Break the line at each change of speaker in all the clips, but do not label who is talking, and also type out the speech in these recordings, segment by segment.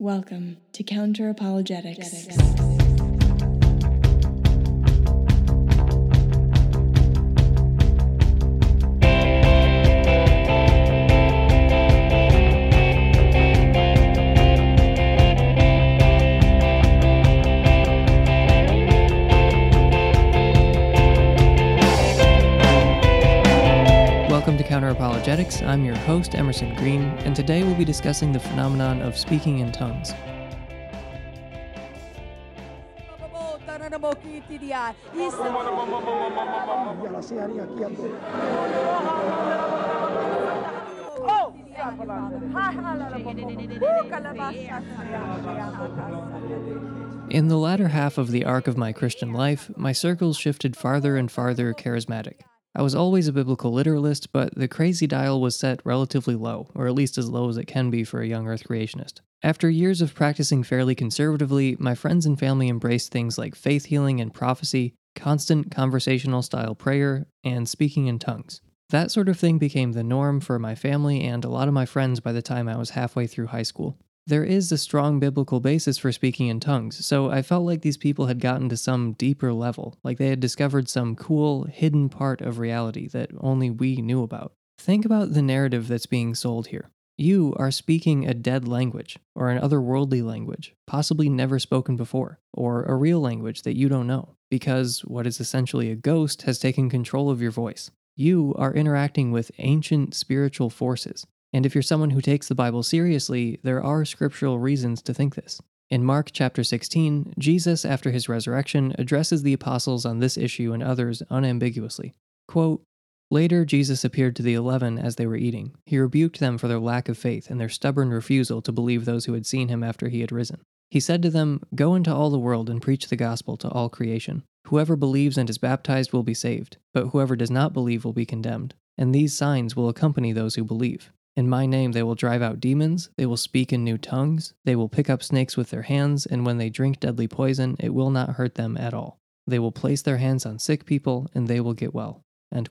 Welcome to Counter Apologetics.
Apologetics. I'm your host, Emerson Green, and today we'll be discussing the phenomenon of speaking in tongues. In the latter half of the arc of my Christian life, my circles shifted farther and farther charismatic. I was always a biblical literalist, but the crazy dial was set relatively low, or at least as low as it can be for a young Earth creationist. After years of practicing fairly conservatively, my friends and family embraced things like faith healing and prophecy, constant conversational style prayer, and speaking in tongues. That sort of thing became the norm for my family and a lot of my friends by the time I was halfway through high school. There is a strong biblical basis for speaking in tongues, so I felt like these people had gotten to some deeper level, like they had discovered some cool, hidden part of reality that only we knew about. Think about the narrative that's being sold here. You are speaking a dead language, or an otherworldly language, possibly never spoken before, or a real language that you don't know, because what is essentially a ghost has taken control of your voice. You are interacting with ancient spiritual forces, and if you're someone who takes the Bible seriously, there are scriptural reasons to think this. In Mark chapter 16, Jesus, after his resurrection, addresses the apostles on this issue and others unambiguously. Quote, Later, Jesus appeared to the eleven as they were eating. He rebuked them for their lack of faith and their stubborn refusal to believe those who had seen him after he had risen. He said to them, Go into all the world and preach the gospel to all creation. Whoever believes and is baptized will be saved, but whoever does not believe will be condemned. And these signs will accompany those who believe. In my name they will drive out demons, they will speak in new tongues, they will pick up snakes with their hands, and when they drink deadly poison, it will not hurt them at all. They will place their hands on sick people, and they will get well. And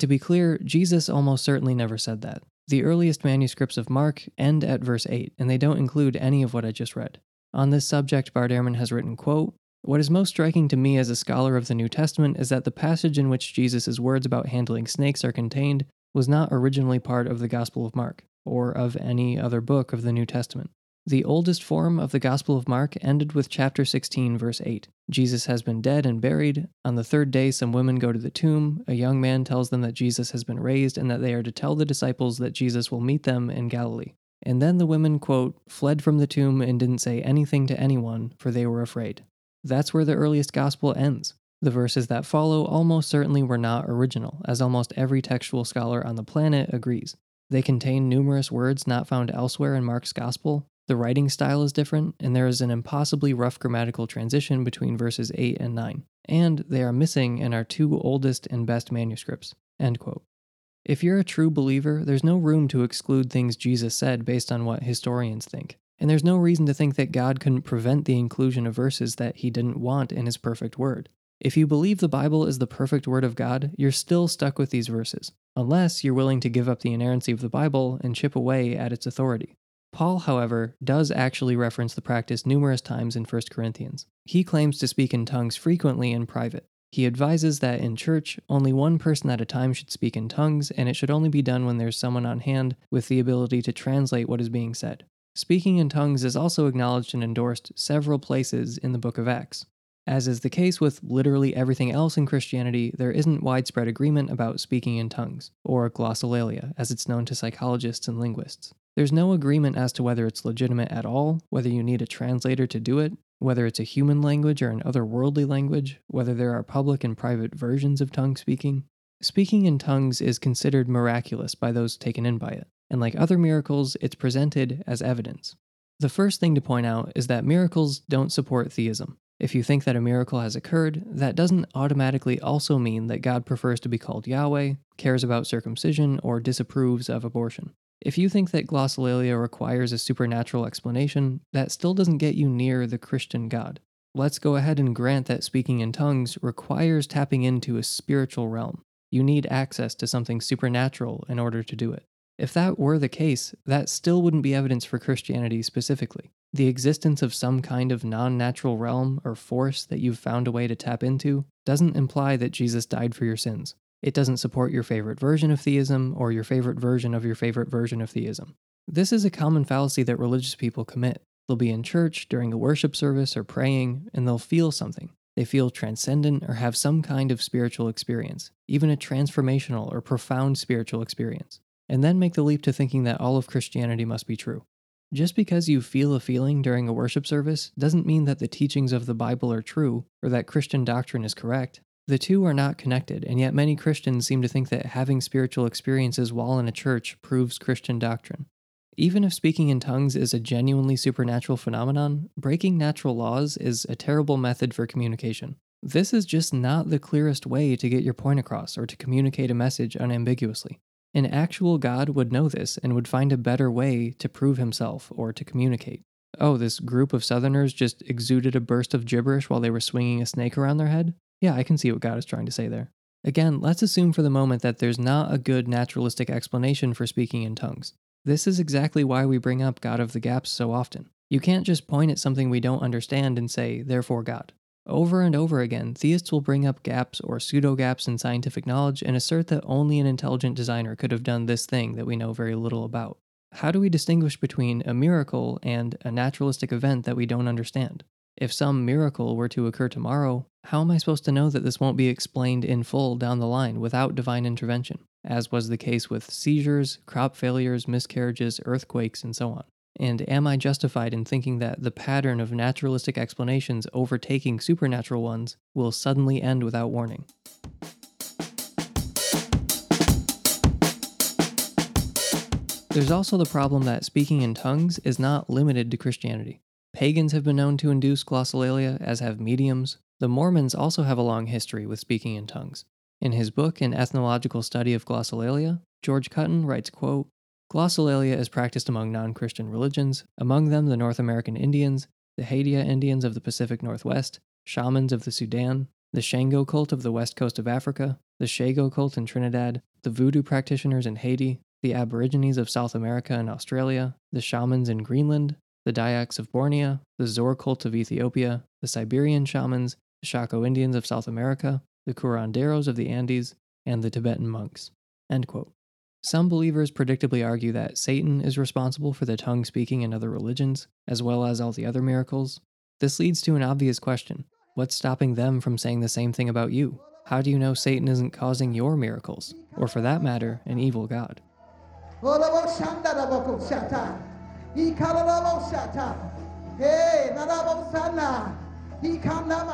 to be clear, Jesus almost certainly never said that. The earliest manuscripts of Mark end at verse 8, and they don't include any of what I just read. On this subject, Bart Ehrman has written, quote, What is most striking to me as a scholar of the New Testament is that the passage in which Jesus' words about handling snakes are contained was not originally part of the Gospel of Mark, or of any other book of the New Testament. The oldest form of the Gospel of Mark ended with chapter 16, verse 8. Jesus has been dead and buried. On the third day, some women go to the tomb. A young man tells them that Jesus has been raised and that they are to tell the disciples that Jesus will meet them in Galilee. And then the women, quote, fled from the tomb and didn't say anything to anyone, for they were afraid. That's where the earliest gospel ends. The verses that follow almost certainly were not original, as almost every textual scholar on the planet agrees. They contain numerous words not found elsewhere in Mark's gospel. The writing style is different, and there is an impossibly rough grammatical transition between verses 8 and 9. And they are missing in our two oldest and best manuscripts. If you're a true believer, there's no room to exclude things Jesus said based on what historians think. And there's no reason to think that God couldn't prevent the inclusion of verses that he didn't want in his perfect word. If you believe the Bible is the perfect word of God, you're still stuck with these verses, unless you're willing to give up the inerrancy of the Bible and chip away at its authority. Paul, however, does actually reference the practice numerous times in 1 Corinthians. He claims to speak in tongues frequently in private. He advises that in church, only one person at a time should speak in tongues, and it should only be done when there's someone on hand with the ability to translate what is being said. Speaking in tongues is also acknowledged and endorsed several places in the book of Acts. As is the case with literally everything else in Christianity, there isn't widespread agreement about speaking in tongues, or glossolalia, as it's known to psychologists and linguists. There's no agreement as to whether it's legitimate at all, whether you need a translator to do it, whether it's a human language or an otherworldly language, whether there are public and private versions of tongue speaking. Speaking in tongues is considered miraculous by those taken in by it, and like other miracles, it's presented as evidence. The first thing to point out is that miracles don't support theism. If you think that a miracle has occurred, that doesn't automatically also mean that God prefers to be called Yahweh, cares about circumcision, or disapproves of abortion. If you think that glossolalia requires a supernatural explanation, that still doesn't get you near the Christian God. Let's go ahead and grant that speaking in tongues requires tapping into a spiritual realm. You need access to something supernatural in order to do it. If that were the case, that still wouldn't be evidence for Christianity specifically. The existence of some kind of non natural realm or force that you've found a way to tap into doesn't imply that Jesus died for your sins. It doesn't support your favorite version of theism or your favorite version of your favorite version of theism. This is a common fallacy that religious people commit. They'll be in church during a worship service or praying, and they'll feel something. They feel transcendent or have some kind of spiritual experience, even a transformational or profound spiritual experience, and then make the leap to thinking that all of Christianity must be true. Just because you feel a feeling during a worship service doesn't mean that the teachings of the Bible are true or that Christian doctrine is correct. The two are not connected, and yet many Christians seem to think that having spiritual experiences while in a church proves Christian doctrine. Even if speaking in tongues is a genuinely supernatural phenomenon, breaking natural laws is a terrible method for communication. This is just not the clearest way to get your point across or to communicate a message unambiguously. An actual God would know this and would find a better way to prove himself or to communicate. Oh, this group of Southerners just exuded a burst of gibberish while they were swinging a snake around their head? Yeah, I can see what God is trying to say there. Again, let's assume for the moment that there's not a good naturalistic explanation for speaking in tongues. This is exactly why we bring up God of the gaps so often. You can't just point at something we don't understand and say, therefore God. Over and over again, theists will bring up gaps or pseudo gaps in scientific knowledge and assert that only an intelligent designer could have done this thing that we know very little about. How do we distinguish between a miracle and a naturalistic event that we don't understand? If some miracle were to occur tomorrow, how am I supposed to know that this won't be explained in full down the line without divine intervention, as was the case with seizures, crop failures, miscarriages, earthquakes, and so on? And am I justified in thinking that the pattern of naturalistic explanations overtaking supernatural ones will suddenly end without warning? There's also the problem that speaking in tongues is not limited to Christianity. Pagans have been known to induce glossolalia, as have mediums. The Mormons also have a long history with speaking in tongues. In his book, An Ethnological Study of Glossolalia, George Cutten writes, quote, Glossolalia is practiced among non Christian religions, among them the North American Indians, the Haida Indians of the Pacific Northwest, shamans of the Sudan, the Shango cult of the west coast of Africa, the Shago cult in Trinidad, the voodoo practitioners in Haiti, the Aborigines of South America and Australia, the shamans in Greenland, the Dayaks of Borneo, the Zar cult of Ethiopia, the Siberian shamans, the Shako Indians of South America, the curanderos of the Andes, and the Tibetan monks. Some believers predictably argue that Satan is responsible for the tongue speaking in other religions, as well as all the other miracles. This leads to an obvious question What's stopping them from saying the same thing about you? How do you know Satan isn't causing your miracles, or for that matter, an evil God?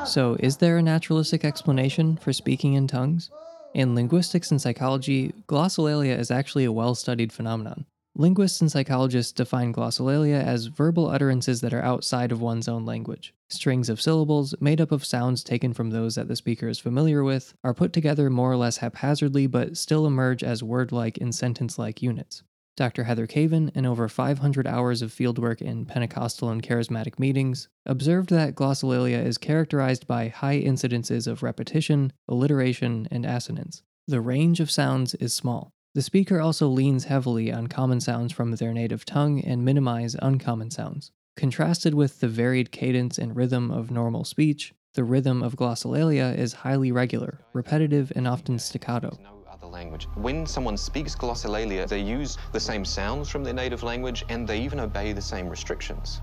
So, is there a naturalistic explanation for speaking in tongues? In linguistics and psychology, glossolalia is actually a well studied phenomenon. Linguists and psychologists define glossolalia as verbal utterances that are outside of one's own language. Strings of syllables, made up of sounds taken from those that the speaker is familiar with, are put together more or less haphazardly but still emerge as word like and sentence like units. Dr. Heather Caven, in over 500 hours of fieldwork in Pentecostal and charismatic meetings, observed that glossolalia is characterized by high incidences of repetition, alliteration, and assonance. The range of sounds is small. The speaker also leans heavily on common sounds from their native tongue and minimize uncommon sounds. Contrasted with the varied cadence and rhythm of normal speech, the rhythm of glossolalia is highly regular, repetitive, and often staccato
language. When someone speaks glossolalia, they use the same sounds from their native language and they even obey the same restrictions.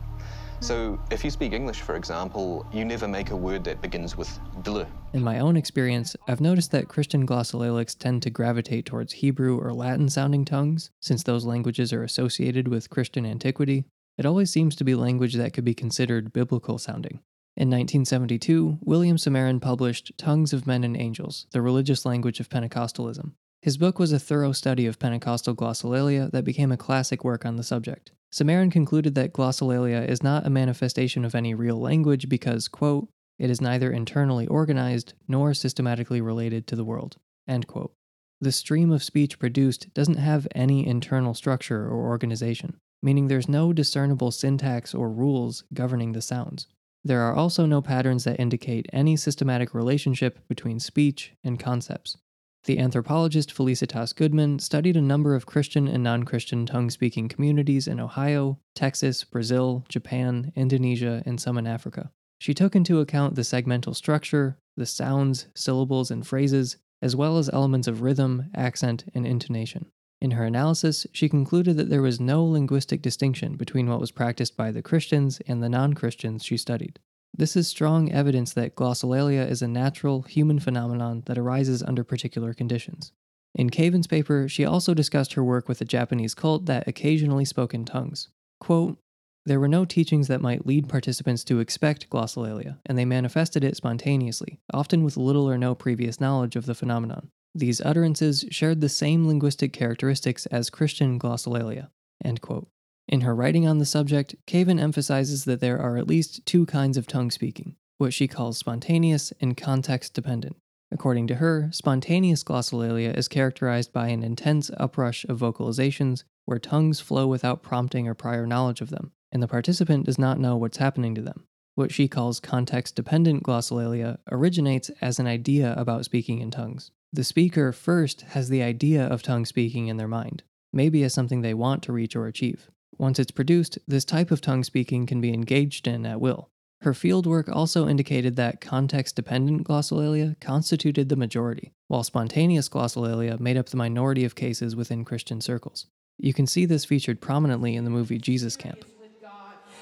So if you speak English, for example, you never make a word that begins with dl.
In my own experience, I've noticed that Christian glossolalics tend to gravitate towards Hebrew or Latin sounding tongues, since those languages are associated with Christian antiquity. It always seems to be language that could be considered biblical sounding. In 1972, William Samarin published Tongues of Men and Angels, the religious language of Pentecostalism. His book was a thorough study of Pentecostal glossolalia that became a classic work on the subject. Samarin concluded that glossolalia is not a manifestation of any real language because, quote, it is neither internally organized nor systematically related to the world, end quote. The stream of speech produced doesn't have any internal structure or organization, meaning there's no discernible syntax or rules governing the sounds. There are also no patterns that indicate any systematic relationship between speech and concepts. The anthropologist Felicitas Goodman studied a number of Christian and non Christian tongue speaking communities in Ohio, Texas, Brazil, Japan, Indonesia, and some in Africa. She took into account the segmental structure, the sounds, syllables, and phrases, as well as elements of rhythm, accent, and intonation. In her analysis, she concluded that there was no linguistic distinction between what was practiced by the Christians and the non Christians she studied. This is strong evidence that glossolalia is a natural human phenomenon that arises under particular conditions. In Caven's paper, she also discussed her work with a Japanese cult that occasionally spoke in tongues. Quote, there were no teachings that might lead participants to expect glossolalia, and they manifested it spontaneously, often with little or no previous knowledge of the phenomenon. These utterances shared the same linguistic characteristics as Christian glossolalia. In her writing on the subject, Caven emphasizes that there are at least two kinds of tongue speaking, what she calls spontaneous and context dependent. According to her, spontaneous glossolalia is characterized by an intense uprush of vocalizations where tongues flow without prompting or prior knowledge of them, and the participant does not know what's happening to them. What she calls context dependent glossolalia originates as an idea about speaking in tongues. The speaker first has the idea of tongue speaking in their mind, maybe as something they want to reach or achieve. Once it's produced, this type of tongue speaking can be engaged in at will. Her fieldwork also indicated that context dependent glossolalia constituted the majority, while spontaneous glossolalia made up the minority of cases within Christian circles. You can see this featured prominently in the movie Jesus Camp.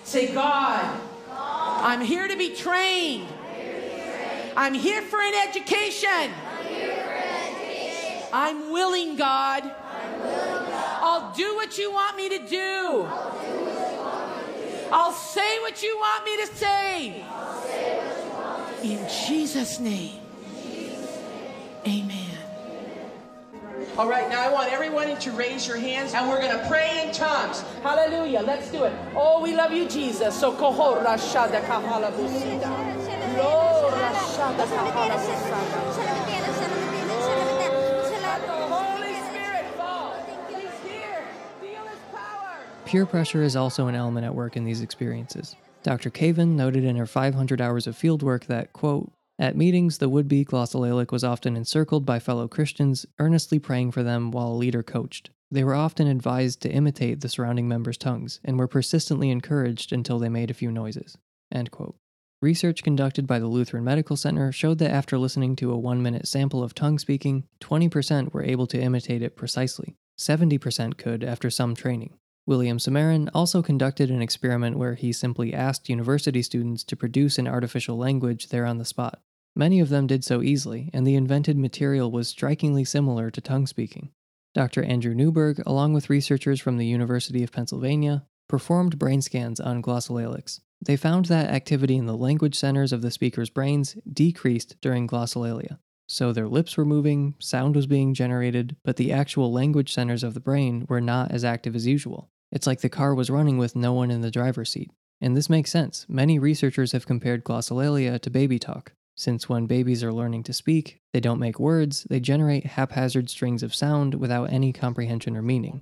Say, God, I'm here to be trained. I'm here for an education. I'm willing, God. I'll do what you want me to do. I'll say what you want me to say. In Jesus' name. Amen. All right, now I want everyone to raise your hands and we're going to pray in tongues. Hallelujah. Let's do it. Oh, we love you, Jesus. So kohora shada kahala busida. Lora shada kahala busida.
Peer pressure is also an element at work in these experiences. Dr. Caven noted in her 500 hours of fieldwork that, quote, at meetings, the would be glossolalic was often encircled by fellow Christians, earnestly praying for them while a leader coached. They were often advised to imitate the surrounding members' tongues and were persistently encouraged until they made a few noises. Research conducted by the Lutheran Medical Center showed that after listening to a one minute sample of tongue speaking, 20% were able to imitate it precisely. 70% could after some training. William Samarin also conducted an experiment where he simply asked university students to produce an artificial language there on the spot. Many of them did so easily, and the invented material was strikingly similar to tongue speaking. Dr. Andrew Newberg, along with researchers from the University of Pennsylvania, performed brain scans on glossolalics. They found that activity in the language centers of the speaker's brains decreased during glossolalia. So their lips were moving, sound was being generated, but the actual language centers of the brain were not as active as usual. It's like the car was running with no one in the driver's seat. And this makes sense. Many researchers have compared glossolalia to baby talk, since when babies are learning to speak, they don't make words, they generate haphazard strings of sound without any comprehension or meaning.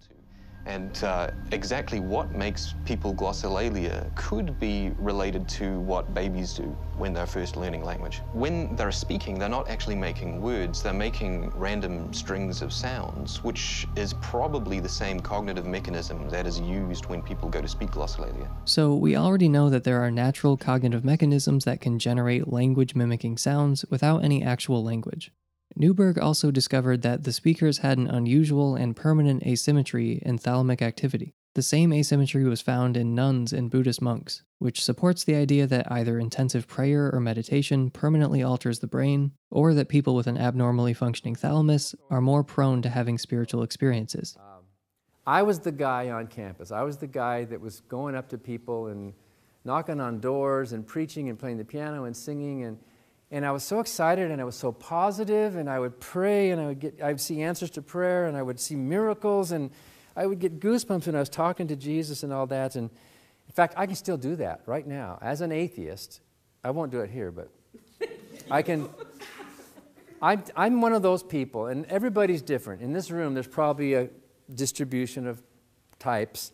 And uh, exactly what makes people glossolalia could be related to what babies do when they're first learning language. When they're speaking, they're not actually making words, they're making random strings of sounds, which is probably the same cognitive mechanism that is used when people go to speak glossolalia.
So, we already know that there are natural cognitive mechanisms that can generate language mimicking sounds without any actual language. Newberg also discovered that the speakers had an unusual and permanent asymmetry in thalamic activity. The same asymmetry was found in nuns and Buddhist monks, which supports the idea that either intensive prayer or meditation permanently alters the brain, or that people with an abnormally functioning thalamus are more prone to having spiritual experiences. Um,
I was the guy on campus. I was the guy that was going up to people and knocking on doors and preaching and playing the piano and singing and and I was so excited and I was so positive and I would pray and I would get I would see answers to prayer and I would see miracles and I would get goosebumps when I was talking to Jesus and all that. And in fact I can still do that right now. As an atheist I won't do it here but I can I'm, I'm one of those people and everybody's different. In this room there's probably a distribution of types.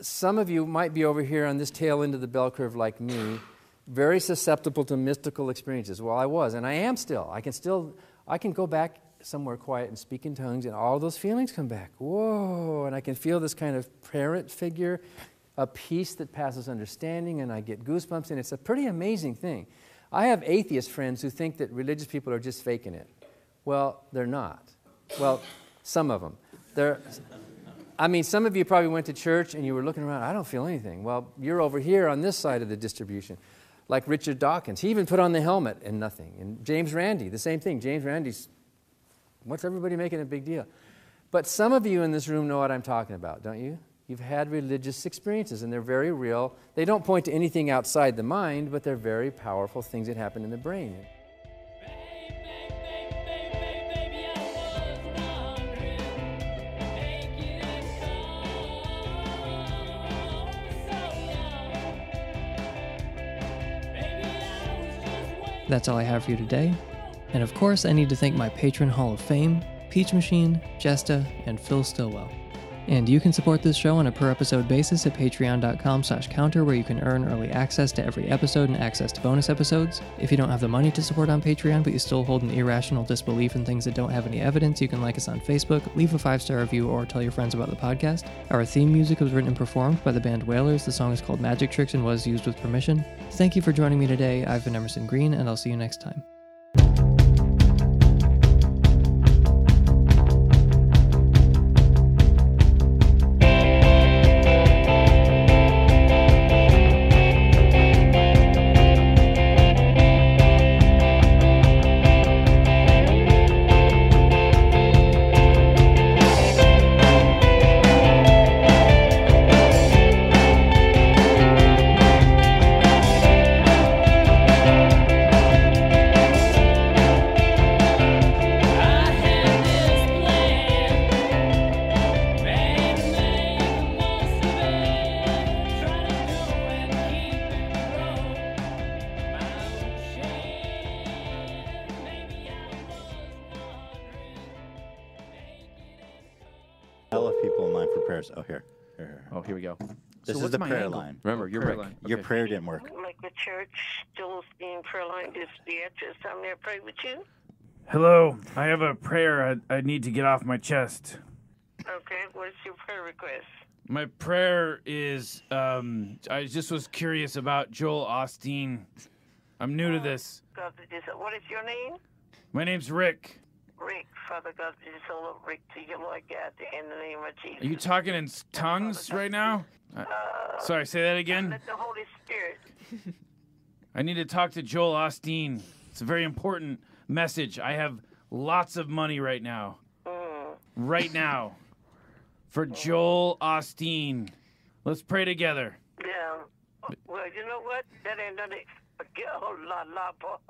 Some of you might be over here on this tail end of the bell curve like me very susceptible to mystical experiences. Well, I was, and I am still. I can still, I can go back somewhere quiet and speak in tongues, and all those feelings come back. Whoa! And I can feel this kind of parent figure, a peace that passes understanding, and I get goosebumps, and it's a pretty amazing thing. I have atheist friends who think that religious people are just faking it. Well, they're not. Well, some of them. They're, I mean, some of you probably went to church and you were looking around, I don't feel anything. Well, you're over here on this side of the distribution. Like Richard Dawkins. He even put on the helmet and nothing. And James Randi, the same thing. James Randi's, what's everybody making a big deal? But some of you in this room know what I'm talking about, don't you? You've had religious experiences and they're very real. They don't point to anything outside the mind, but they're very powerful things that happen in the brain.
That's all I have for you today. And of course, I need to thank my patron Hall of Fame, Peach Machine, Jesta, and Phil Stillwell. And you can support this show on a per episode basis at patreon.com slash counter where you can earn early access to every episode and access to bonus episodes. If you don't have the money to support on Patreon but you still hold an irrational disbelief in things that don't have any evidence, you can like us on Facebook, leave a five-star review, or tell your friends about the podcast. Our theme music was written and performed by the band Whalers. The song is called Magic Tricks and was used with permission. Thank you for joining me today. I've been Emerson Green, and I'll see you next time.
Hell of people in line for prayers. Oh, here. Here, here.
Oh, here we go.
This
So
is the prayer
angle?
line.
Remember, you're
prayer
Rick.
line.
Your prayer didn't work.
like the church, Joel Osteen Prayer Line is the address. I'm there to pray with you.
Hello, I have a prayer I, I need to get off my chest.
Okay, what's your prayer request?
My prayer is um, I just was curious about Joel Osteen. I'm new to this.
God, what is your name?
My name's Rick.
Rick. Father God, bless you. so Rick to you, Lord God, in the name of Jesus.
Are you talking in tongues right now? Uh, uh, sorry, say that again.
Let the Holy Spirit.
I need to talk to Joel Osteen. It's a very important message. I have lots of money right now. Mm. Right now. For mm. Joel Osteen. Let's pray together.
Yeah. Well, you know what? That ain't nothing. La, la, bo-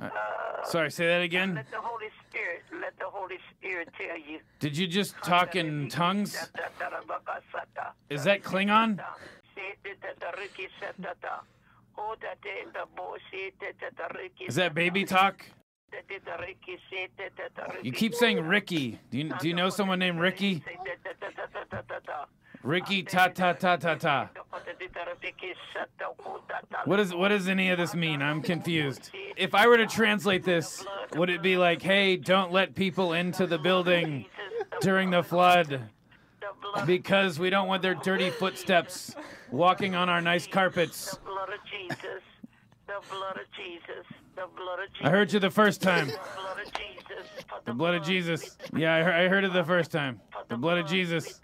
uh, Rick.
Sorry, say that again.
Let the Holy Spirit, let the Holy Spirit tell you.
Did you just talk in tongues? Is that Klingon? Is that baby talk? You keep saying Ricky. Do you, do you know someone named Ricky? Ricky ta ta ta ta ta. What does what does any of this mean? I'm confused. If I were to translate this, would it be like, "Hey, don't let people into the building during the flood because we don't want their dirty footsteps walking on our nice carpets." I heard you the first time.
The blood of Jesus.
Yeah, I heard, it the first time. The blood of Jesus.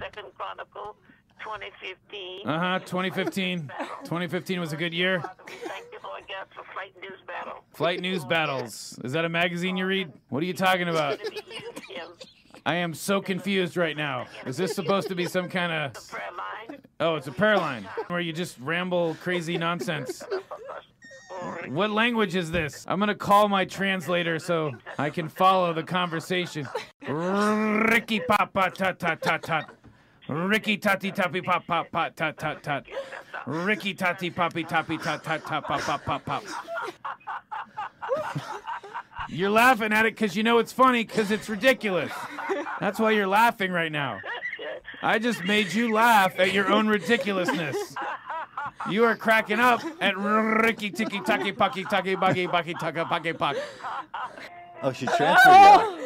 Thank you for Second Chronicle 2015.
Uh huh. 2015. 2015 was a good year.
Father, we thank you, Lord God, for fighting this battle.
Flight News Battles. Is that a magazine you read? What are you talking about?
To be used him.
I am so confused right now. Is this supposed to be some kind of. Oh, it's a prayer line where you just ramble crazy nonsense. What language is this? I'm gonna call my translator so I can follow the conversation. Ricky papa ta ta ta ta. Ricky tati tapi pop pop pop ta ta ta. Ricky tati papi tapi ta ta ta pop pop pop pop. You're laughing at it because you know it's funny because it's ridiculous. That's why you're laughing right now. I just made you laugh at your own ridiculousness. You are cracking up at Ricky Tiki Taki Paki Taki Baki Baki Taka Paki Pak.
Oh, she transferred.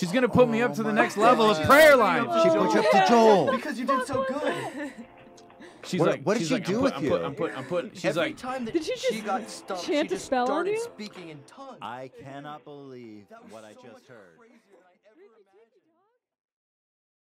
She's gonna put me up to the oh next level of prayer line.
She put you up to Joel.
Because you did so good.
She's
What-
like,
what did she
like,
do
I'm
with
put, I'm
you?
Put, I'm put, I'm put. She's
Every
like,
time that
Did she
she got stumped,
chant
she
a
just
spell on
started
you?
speaking in tongues.
I cannot believe what I just heard.